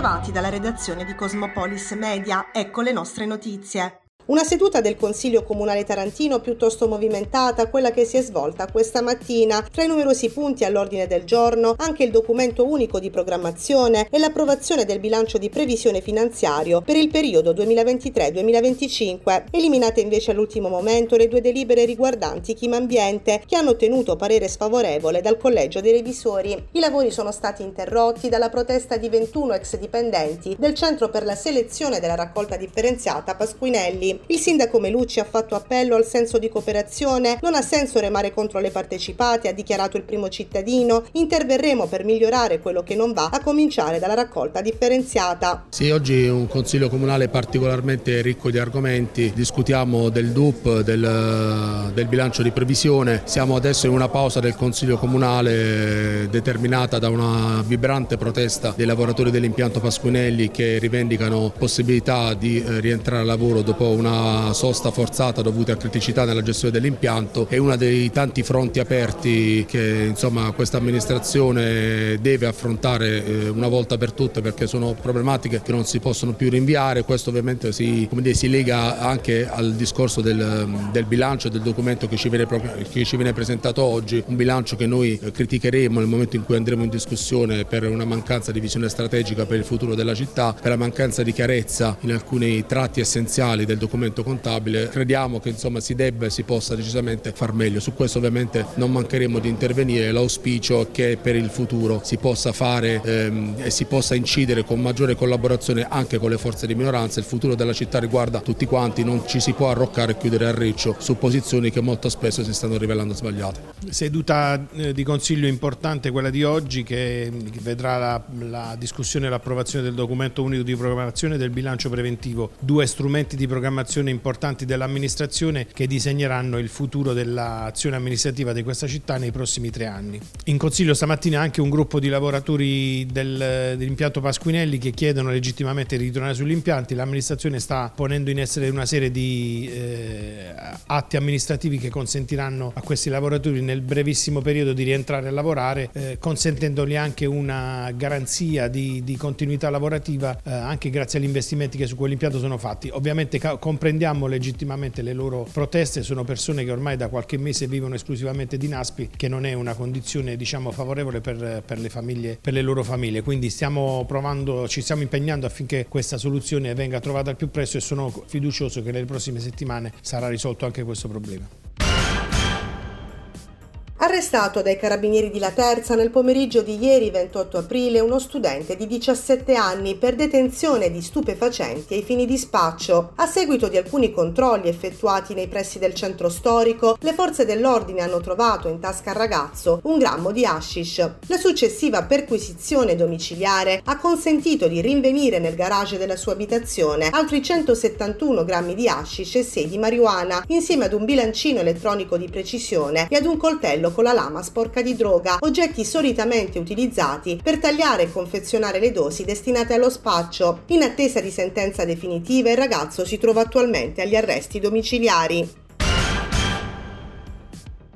Bentrovati dalla redazione di Cosmopolis Media, ecco le nostre notizie. Una seduta del Consiglio Comunale Tarantino piuttosto movimentata, quella che si è svolta questa mattina. Tra i numerosi punti all'ordine del giorno anche il documento unico di programmazione e l'approvazione del bilancio di previsione finanziario per il periodo 2023-2025. Eliminate invece all'ultimo momento le due delibere riguardanti Chima Ambiente che hanno ottenuto parere sfavorevole dal Collegio dei Revisori. I lavori sono stati interrotti dalla protesta di 21 ex dipendenti del Centro per la selezione della raccolta differenziata Pasquinelli. Il sindaco Melucci ha fatto appello al senso di cooperazione, non ha senso remare contro le partecipate, ha dichiarato il primo cittadino, interverremo per migliorare quello che non va, a cominciare dalla raccolta differenziata. Sì, oggi un consiglio comunale particolarmente ricco di argomenti, discutiamo del DUP, del, del bilancio di previsione, siamo adesso in una pausa del consiglio comunale determinata da una vibrante protesta dei lavoratori dell'impianto Pasquinelli che rivendicano possibilità di eh, rientrare al lavoro dopo una una sosta forzata dovuta a criticità nella gestione dell'impianto è uno dei tanti fronti aperti che insomma, questa amministrazione deve affrontare eh, una volta per tutte perché sono problematiche che non si possono più rinviare, questo ovviamente si, dire, si lega anche al discorso del, del bilancio e del documento che ci, viene, che ci viene presentato oggi, un bilancio che noi criticheremo nel momento in cui andremo in discussione per una mancanza di visione strategica per il futuro della città, per la mancanza di chiarezza in alcuni tratti essenziali del documento documento contabile, crediamo che insomma, si debba e si possa decisamente far meglio. Su questo ovviamente non mancheremo di intervenire, l'auspicio è che per il futuro si possa fare ehm, e si possa incidere con maggiore collaborazione anche con le forze di minoranza. Il futuro della città riguarda tutti quanti, non ci si può arroccare e chiudere a riccio su posizioni che molto spesso si stanno rivelando sbagliate. Seduta eh, di consiglio importante quella di oggi che vedrà la, la discussione e l'approvazione del documento unico di programmazione del bilancio preventivo, due strumenti di programmazione azioni importanti dell'amministrazione che disegneranno il futuro dell'azione amministrativa di questa città nei prossimi tre anni. In consiglio stamattina anche un gruppo di lavoratori del, dell'impianto Pasquinelli che chiedono legittimamente di ritornare sugli impianti. L'amministrazione sta ponendo in essere una serie di eh, atti amministrativi che consentiranno a questi lavoratori nel brevissimo periodo di rientrare a lavorare, eh, consentendogli anche una garanzia di, di continuità lavorativa eh, anche grazie agli investimenti che su quell'impianto sono fatti. Ovviamente comprendiamo legittimamente le loro proteste, sono persone che ormai da qualche mese vivono esclusivamente di Naspi, che non è una condizione diciamo, favorevole per, per, le famiglie, per le loro famiglie, quindi stiamo provando, ci stiamo impegnando affinché questa soluzione venga trovata al più presto e sono fiducioso che nelle prossime settimane sarà risolto anche questo problema. Arrestato dai carabinieri di Laterza nel pomeriggio di ieri 28 aprile uno studente di 17 anni per detenzione di stupefacenti ai fini di spaccio. A seguito di alcuni controlli effettuati nei pressi del centro storico, le forze dell'ordine hanno trovato in tasca al ragazzo un grammo di hashish. La successiva perquisizione domiciliare ha consentito di rinvenire nel garage della sua abitazione altri 171 grammi di hashish e 6 di marijuana, insieme ad un bilancino elettronico di precisione e ad un coltello con la lama sporca di droga, oggetti solitamente utilizzati per tagliare e confezionare le dosi destinate allo spaccio. In attesa di sentenza definitiva il ragazzo si trova attualmente agli arresti domiciliari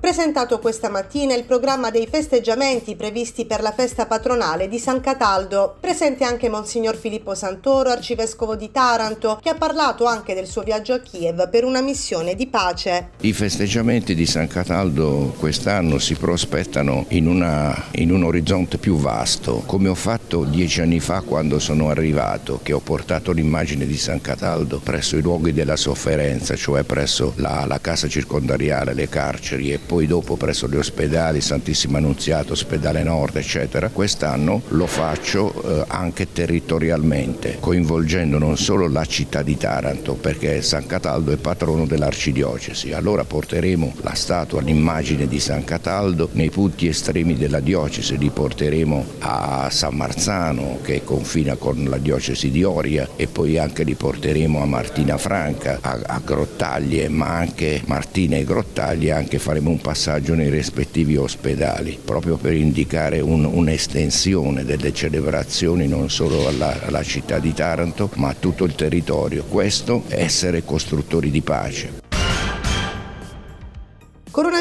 presentato questa mattina il programma dei festeggiamenti previsti per la festa patronale di San Cataldo. Presente anche Monsignor Filippo Santoro, arcivescovo di Taranto, che ha parlato anche del suo viaggio a Kiev per una missione di pace. I festeggiamenti di San Cataldo quest'anno si prospettano in, una, in un orizzonte più vasto, come ho fatto dieci anni fa quando sono arrivato, che ho portato l'immagine di San Cataldo presso i luoghi della sofferenza, cioè presso la, la casa circondariale, le carceri e poi poi dopo presso gli ospedali, Santissima Annunziata, Ospedale Nord, eccetera. Quest'anno lo faccio eh, anche territorialmente, coinvolgendo non solo la città di Taranto, perché San Cataldo è patrono dell'arcidiocesi. Allora porteremo la statua, l'immagine di San Cataldo nei punti estremi della diocesi, li porteremo a San Marzano che confina con la diocesi di Oria e poi anche li porteremo a Martina Franca, a, a Grottaglie, ma anche Martina e Grottaglie, anche faremo un passaggio nei rispettivi ospedali, proprio per indicare un, un'estensione delle celebrazioni non solo alla, alla città di Taranto, ma a tutto il territorio. Questo essere costruttori di pace.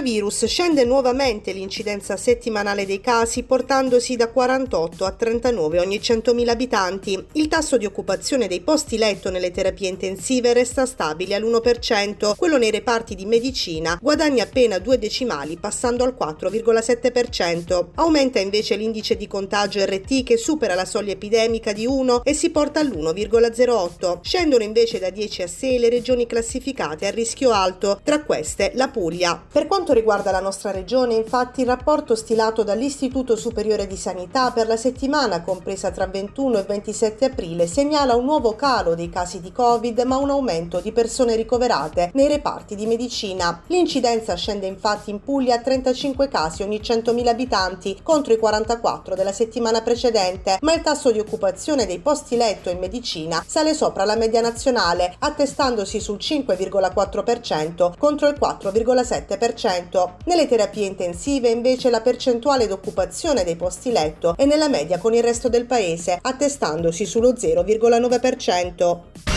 Coronavirus scende nuovamente l'incidenza settimanale dei casi portandosi da 48 a 39 ogni 100.000 abitanti. Il tasso di occupazione dei posti letto nelle terapie intensive resta stabile all'1%, quello nei reparti di medicina guadagna appena due decimali passando al 4,7%. Aumenta invece l'indice di contagio RT che supera la soglia epidemica di 1 e si porta all'1,08. Scendono invece da 10 a 6 le regioni classificate a rischio alto, tra queste la Puglia. Per quanto riguarda la nostra regione, infatti, il rapporto stilato dall'Istituto Superiore di Sanità per la settimana compresa tra 21 e 27 aprile segnala un nuovo calo dei casi di Covid, ma un aumento di persone ricoverate nei reparti di medicina. L'incidenza scende infatti in Puglia a 35 casi ogni 100.000 abitanti contro i 44 della settimana precedente, ma il tasso di occupazione dei posti letto in medicina sale sopra la media nazionale, attestandosi sul 5,4% contro il 4,7%. Nelle terapie intensive invece la percentuale d'occupazione dei posti letto è nella media con il resto del paese, attestandosi sullo 0,9%.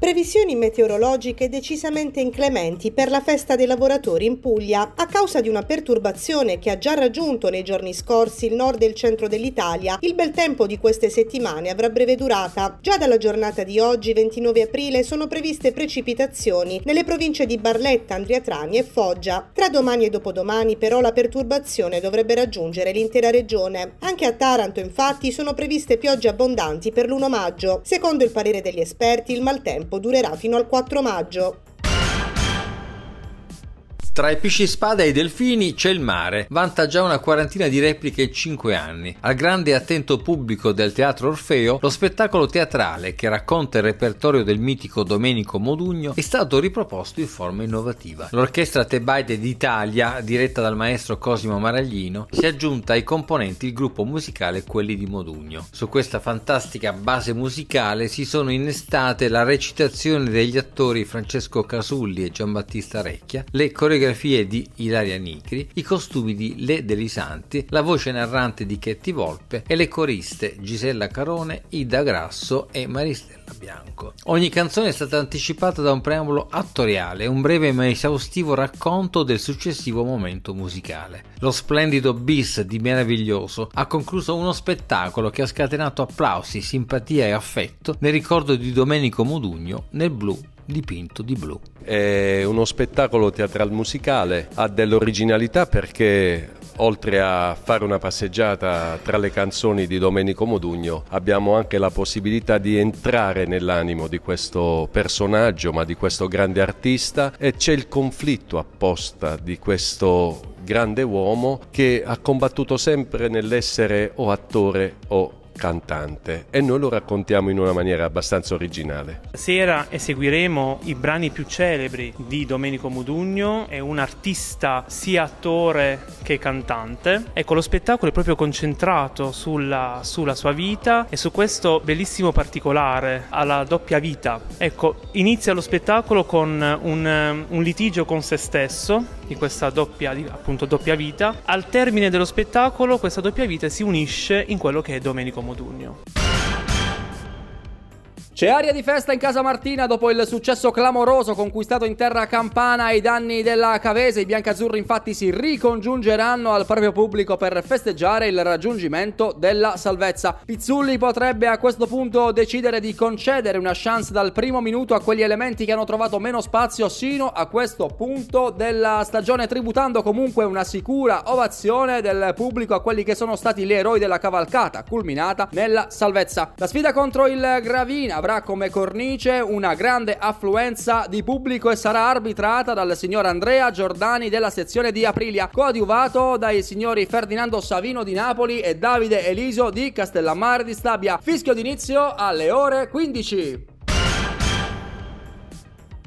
Previsioni meteorologiche decisamente inclementi per la festa dei lavoratori in Puglia. A causa di una perturbazione che ha già raggiunto nei giorni scorsi il nord e il centro dell'Italia, il bel tempo di queste settimane avrà breve durata. Già dalla giornata di oggi, 29 aprile, sono previste precipitazioni nelle province di Barletta, Andriatrani e Foggia. Tra domani e dopodomani, però, la perturbazione dovrebbe raggiungere l'intera regione. Anche a Taranto, infatti, sono previste piogge abbondanti per l'1 maggio. Secondo il parere degli esperti, il maltempo tempo durerà fino al 4 maggio. Tra i pesci spada e i delfini c'è il mare, vanta già una quarantina di repliche in 5 anni. Al grande e attento pubblico del Teatro Orfeo, lo spettacolo teatrale che racconta il repertorio del mitico Domenico Modugno è stato riproposto in forma innovativa. L'orchestra Tebaide d'Italia, diretta dal maestro Cosimo Maraglino, si è aggiunta ai componenti il gruppo musicale Quelli di Modugno. Su questa fantastica base musicale si sono innestate la recitazione degli attori Francesco Casulli e Giambattista Recchia, le coreografie coreografie di Ilaria Nicri, i costumi di Le Delisanti, la voce narrante di Chetti Volpe e le coriste Gisella Carone, Ida Grasso e Maristella Bianco. Ogni canzone è stata anticipata da un preambolo attoriale, un breve ma esaustivo racconto del successivo momento musicale. Lo splendido bis di Meraviglioso ha concluso uno spettacolo che ha scatenato applausi, simpatia e affetto nel ricordo di Domenico Modugno nel blu dipinto di blu. È uno spettacolo teatral musicale, ha dell'originalità perché oltre a fare una passeggiata tra le canzoni di Domenico Modugno, abbiamo anche la possibilità di entrare nell'animo di questo personaggio, ma di questo grande artista e c'è il conflitto apposta di questo grande uomo che ha combattuto sempre nell'essere o attore o cantante e noi lo raccontiamo in una maniera abbastanza originale. Sera eseguiremo i brani più celebri di Domenico Mudugno, è un artista sia attore che cantante. Ecco, lo spettacolo è proprio concentrato sulla, sulla sua vita e su questo bellissimo particolare, alla doppia vita. Ecco, inizia lo spettacolo con un, un litigio con se stesso, di questa doppia, appunto, doppia vita. Al termine dello spettacolo questa doppia vita si unisce in quello che è Domenico Mudugno. Modugno. C'è aria di festa in casa Martina dopo il successo clamoroso conquistato in terra campana ai danni della Cavese. I biancazzurri infatti si ricongiungeranno al proprio pubblico per festeggiare il raggiungimento della salvezza. Pizzulli potrebbe a questo punto decidere di concedere una chance dal primo minuto a quegli elementi che hanno trovato meno spazio sino a questo punto della stagione, tributando comunque una sicura ovazione del pubblico a quelli che sono stati gli eroi della cavalcata, culminata nella salvezza. La sfida contro il Gravina avrà avrà come cornice una grande affluenza di pubblico e sarà arbitrata dal signor Andrea Giordani della sezione di Aprilia, coadiuvato dai signori Ferdinando Savino di Napoli e Davide Eliso di Castellammare di Stabia. Fischio d'inizio alle ore 15.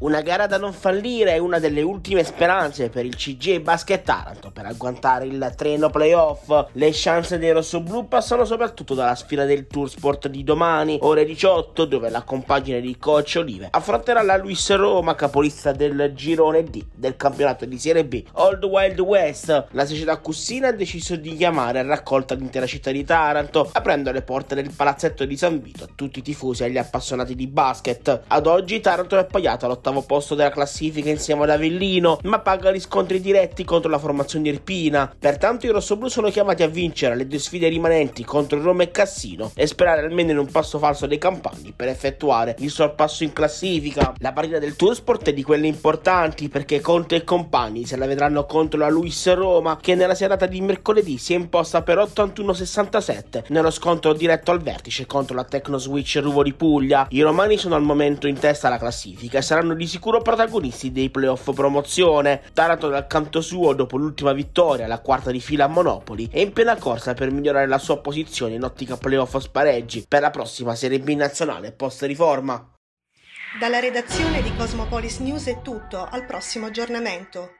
Una gara da non fallire è una delle ultime speranze per il CG Basket Taranto per agguantare il treno playoff. Le chance dei rossoblù passano soprattutto dalla sfida del Tour Sport di domani, ore 18, dove la compagine di coach Olive affronterà la Luis Roma, capolista del girone D del campionato di Serie B. Old Wild West, la società Cussina ha deciso di chiamare a raccolta l'intera città di Taranto, aprendo le porte del palazzetto di San Vito a tutti i tifosi e agli appassionati di basket. Ad oggi Taranto è appaiato all'ottavo all'ottavo posto della classifica insieme ad Avellino, ma paga riscontri diretti contro la formazione irpina. Pertanto i rossoblù sono chiamati a vincere le due sfide rimanenti contro Roma e Cassino e sperare almeno in un passo falso dei campani per effettuare il sorpasso in classifica. La partita del Toursport è di quelle importanti perché Conte e compagni se la vedranno contro la Luis Roma che nella serata di mercoledì si è imposta per 81-67 nello scontro diretto al vertice contro la Tecno Switch Ruvo di Puglia. I romani sono al momento in testa alla classifica e saranno di sicuro protagonisti dei playoff promozione. Taranto dal canto suo dopo l'ultima vittoria, la quarta di fila a Monopoli, è in piena corsa per migliorare la sua posizione in ottica playoff spareggi per la prossima Serie B nazionale post riforma. Dalla redazione di Cosmopolis News è tutto, al prossimo aggiornamento.